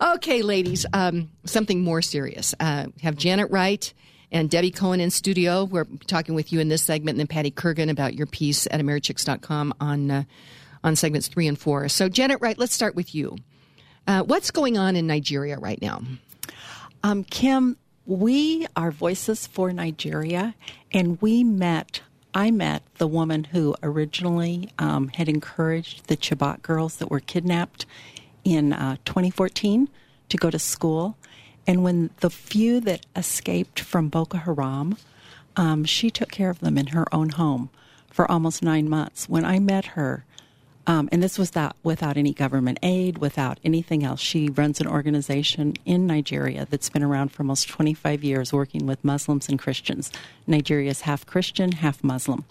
Okay, ladies, um, something more serious. Uh, have Janet Wright and Debbie Cohen in studio. We're talking with you in this segment, and then Patty Kurgan about your piece at AmeriChicks.com on uh, on segments three and four. So, Janet Wright, let's start with you. Uh, what's going on in Nigeria right now? Um, Kim, we are Voices for Nigeria, and we met. I met the woman who originally um, had encouraged the Chibok girls that were kidnapped in uh, 2014 to go to school. And when the few that escaped from Boko Haram, um, she took care of them in her own home for almost nine months. When I met her, um, and this was that without any government aid, without anything else. She runs an organization in Nigeria that's been around for almost 25 years, working with Muslims and Christians. Nigeria is half Christian, half Muslim.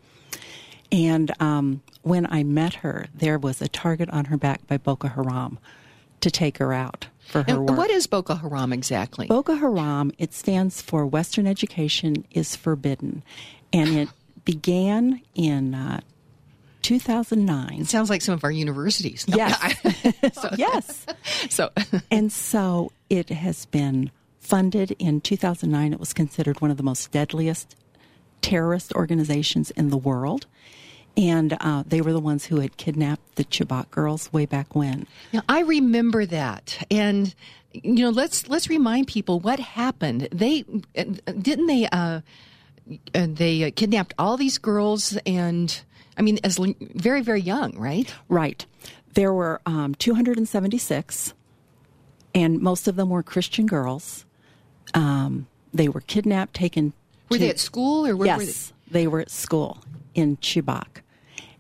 And um, when I met her, there was a target on her back by Boko Haram to take her out for her and work. What is Boko Haram exactly? Boko Haram, it stands for Western Education is Forbidden. And it began in uh, 2009. It sounds like some of our universities. No, yes. so, yes. So, and so it has been funded in 2009. It was considered one of the most deadliest terrorist organizations in the world. And uh, they were the ones who had kidnapped the Chibok girls way back when. Now, I remember that, and you know, let's let's remind people what happened. They didn't they uh, they kidnapped all these girls and I mean, as very, very young, right? Right. There were um, 276, and most of them were Christian girls. Um, they were kidnapped, taken. Were to, they at school or where yes, were they? they? were at school in Chibok,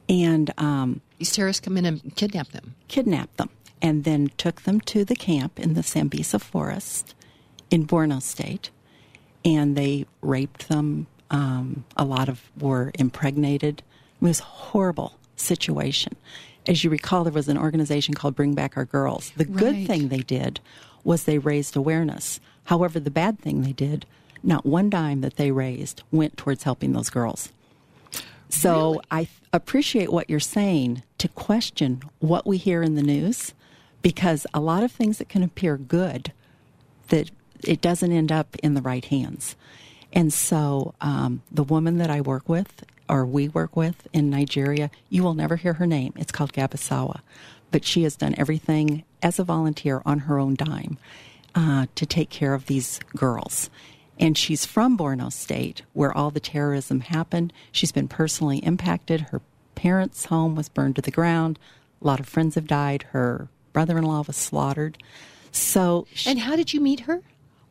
and um, these terrorists come in and kidnap them. Kidnapped them, and then took them to the camp in the Sambisa forest in Borno State, and they raped them. Um, a lot of were impregnated it was a horrible situation. As you recall, there was an organization called Bring Back Our Girls. The good thing they did was they raised awareness. However, the bad thing they did, not one dime that they raised went towards helping those girls. So really? I appreciate what you're saying to question what we hear in the news because a lot of things that can appear good that it doesn't end up in the right hands. And so um, the woman that I work with or we work with in Nigeria, you will never hear her name. It's called Gabasawa. But she has done everything as a volunteer on her own dime uh, to take care of these girls. And she's from Borno State, where all the terrorism happened. She's been personally impacted. Her parents' home was burned to the ground. A lot of friends have died. Her brother in law was slaughtered. So, she, and how did you meet her?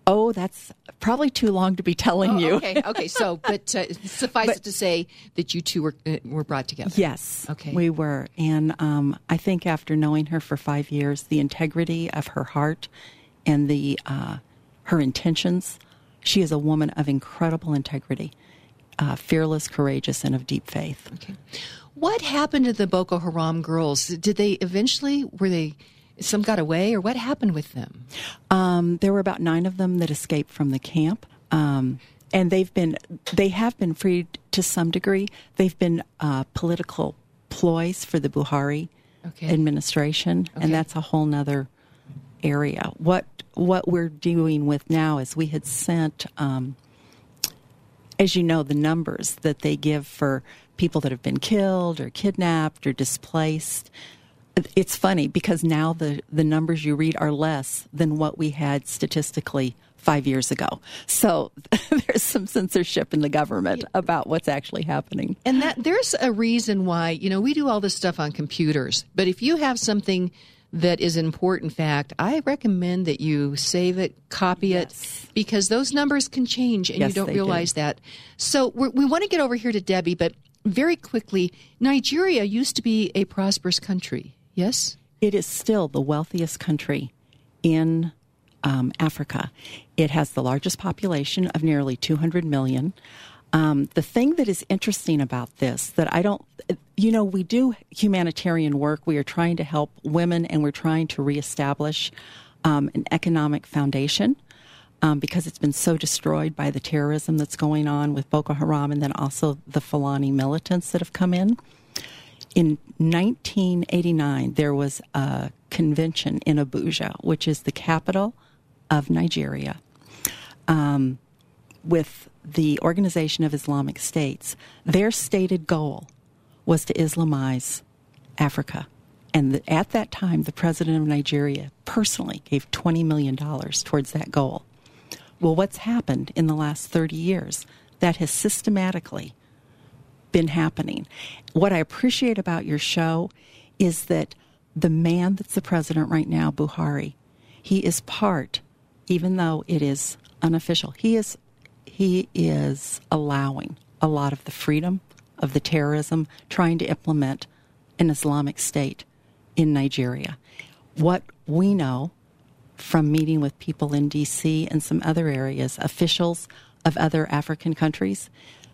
Oh, that's probably too long to be telling oh, you. Okay, okay. So, but uh, suffice but, it to say that you two were uh, were brought together. Yes, okay, we were, and um, I think after knowing her for five years, the integrity of her heart and the uh, her intentions, she is a woman of incredible integrity, uh, fearless, courageous, and of deep faith. Okay, what happened to the Boko Haram girls? Did they eventually were they? some got away, or what happened with them? Um, there were about nine of them that escaped from the camp. Um, and they've been they have been freed to some degree. They've been uh, political ploys for the Buhari okay. administration, okay. and that's a whole nother area. What what we're doing with now is we had sent, um, as you know, the numbers that they give for people that have been killed or kidnapped or displaced it's funny because now the, the numbers you read are less than what we had statistically five years ago. So there's some censorship in the government about what's actually happening. And that there's a reason why, you know, we do all this stuff on computers, but if you have something that is an important fact, I recommend that you save it, copy yes. it, because those numbers can change and yes, you don't realize do. that. So we want to get over here to Debbie, but very quickly, Nigeria used to be a prosperous country. Yes? It is still the wealthiest country in um, Africa. It has the largest population of nearly 200 million. Um, the thing that is interesting about this that I don't, you know, we do humanitarian work. We are trying to help women and we're trying to reestablish um, an economic foundation um, because it's been so destroyed by the terrorism that's going on with Boko Haram and then also the Fulani militants that have come in in 1989, there was a convention in Abuja, which is the capital of Nigeria, um, with the Organization of Islamic States. Their stated goal was to Islamize Africa. And at that time, the president of Nigeria personally gave $20 million towards that goal. Well, what's happened in the last 30 years? That has systematically been happening. What I appreciate about your show is that the man that's the president right now, Buhari, he is part, even though it is unofficial, he is he is allowing a lot of the freedom of the terrorism, trying to implement an Islamic state in Nigeria. What we know from meeting with people in DC and some other areas, officials of other African countries,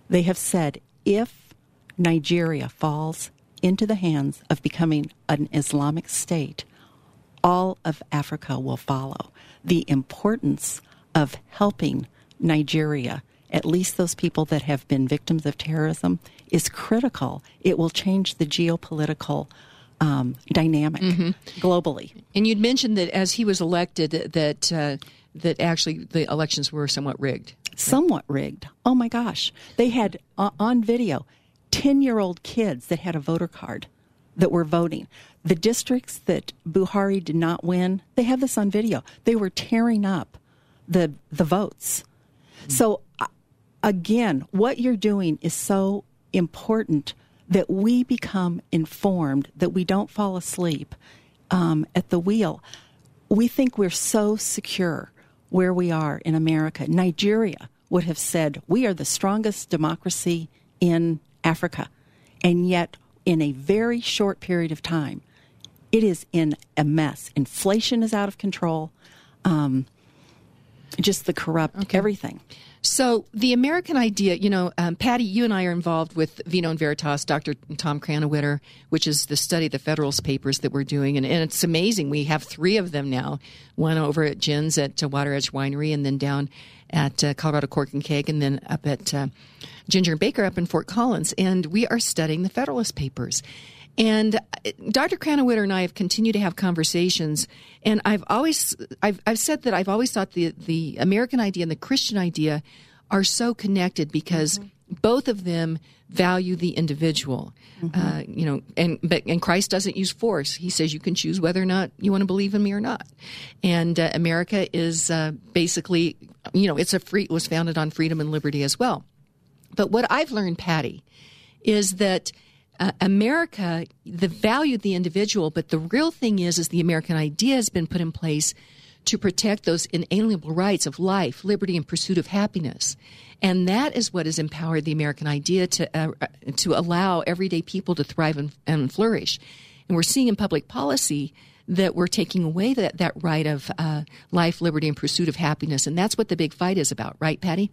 they have said if Nigeria falls into the hands of becoming an Islamic state, all of Africa will follow. The importance of helping Nigeria, at least those people that have been victims of terrorism, is critical. It will change the geopolitical um, dynamic mm-hmm. globally. And you'd mentioned that as he was elected, that uh, that actually the elections were somewhat rigged. Somewhat rigged. Oh my gosh! They had uh, on video ten-year-old kids that had a voter card that were voting. The districts that Buhari did not win, they have this on video. They were tearing up the the votes. Mm-hmm. So again, what you're doing is so important that we become informed, that we don't fall asleep um, at the wheel. We think we're so secure where we are in America. Nigeria would have said, We are the strongest democracy in Africa. And yet, in a very short period of time, it is in a mess. Inflation is out of control. Um, just the corrupt okay. everything. So the American idea, you know, um, Patty, you and I are involved with Vino and Veritas, Dr. Tom Krannawitter, which is the study, the Federalist Papers that we're doing, and, and it's amazing. We have three of them now. One over at Jen's at uh, Water Edge Winery, and then down at uh, Colorado Cork and Keg, and then up at uh, Ginger and Baker up in Fort Collins. And we are studying the Federalist Papers. And uh, Dr. Krannawitter and I have continued to have conversations, and I've always I've, I've said that I've always thought the the American idea and the Christian idea are so connected because mm-hmm. both of them value the individual. Mm-hmm. Uh, you know, and but and Christ doesn't use force. He says you can choose whether or not you want to believe in me or not. And uh, America is uh, basically, you know, it's a free. It was founded on freedom and liberty as well. But what I've learned, Patty, is that uh, America, the value of the individual, but the real thing is, is the American idea has been put in place to protect those inalienable rights of life, liberty, and pursuit of happiness. And that is what has empowered the American idea to uh, uh, to allow everyday people to thrive and, and, flourish. And we're seeing in public policy that we're taking away that, that right of uh, life, liberty, and pursuit of happiness. And that's what the big fight is about, right, Patty?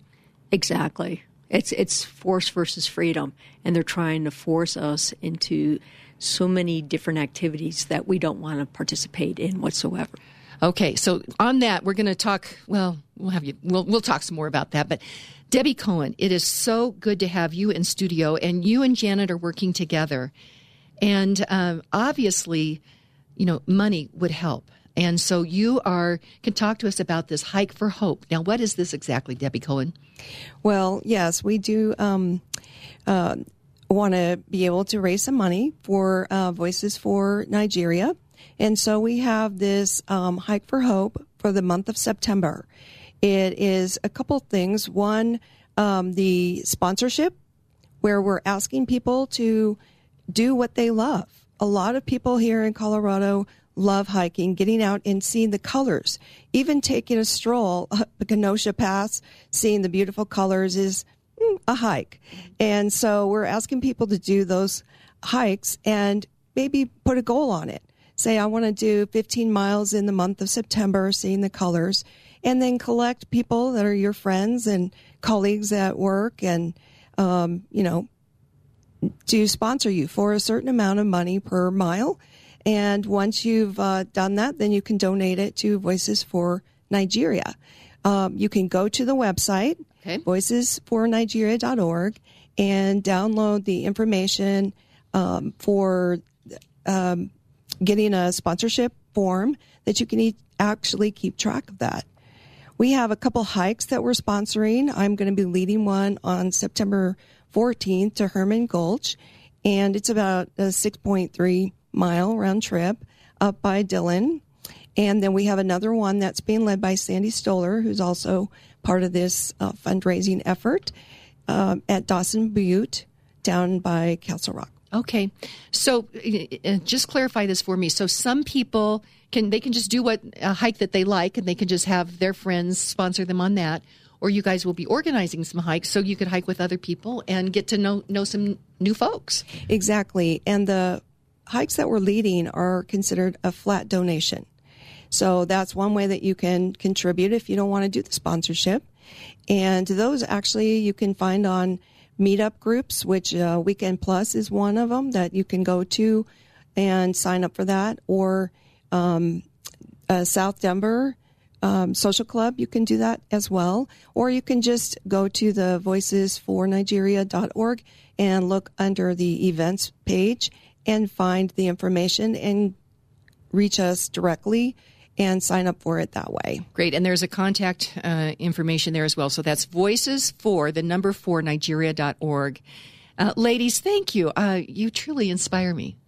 Exactly. It's it's force versus freedom, and they're trying to force us into so many different activities that we don't want to participate in whatsoever. Okay, so on that, we're going to talk. Well, we'll have you. We'll we'll talk some more about that. But Debbie Cohen, it is so good to have you in studio, and you and Janet are working together. And um, obviously, you know, money would help. And so you are can talk to us about this hike for hope. Now, what is this exactly, Debbie Cohen? Well, yes, we do um, uh, want to be able to raise some money for uh, Voices for Nigeria, and so we have this um, hike for hope for the month of September. It is a couple things. One, um, the sponsorship, where we're asking people to do what they love. A lot of people here in Colorado love hiking, getting out and seeing the colors. Even taking a stroll up the Kenosha Pass, seeing the beautiful colors is mm, a hike. And so we're asking people to do those hikes and maybe put a goal on it. Say, I want to do 15 miles in the month of September, seeing the colors, and then collect people that are your friends and colleagues at work and, um, you know, to sponsor you for a certain amount of money per mile and once you've uh, done that, then you can donate it to Voices for Nigeria. Um, you can go to the website, okay. voicesfornigeria.org, and download the information um, for um, getting a sponsorship form that you can e- actually keep track of that. We have a couple hikes that we're sponsoring. I'm going to be leading one on September 14th to Herman Gulch, and it's about a 6.3 mile round trip up by Dillon. And then we have another one that's being led by Sandy Stoller, who's also part of this uh, fundraising effort uh, at Dawson Butte down by Castle Rock. Okay, so uh, just clarify this for me. So some people can they can just do what a hike that they like, and they can just have their friends sponsor them on that, or you guys will be organizing some hikes so you could hike with other people and get to know know some new folks. Exactly, and the hikes that we're leading are considered a flat donation. So that's one way that you can contribute if you don't want to do the sponsorship. And those actually you can find on meetup groups, which uh, Weekend Plus is one of them that you can go to and sign up for that, or um, uh, South Denver um, Social Club, you can do that as well, or you can just go to the voicesfornigeria.org and look under the events page and find the information and reach us directly and sign up for it that way. Great. And there's a contact uh, information there as well. So that's voices for the number four Nigeria.org. Uh, ladies, thank you. Uh, you truly inspire me.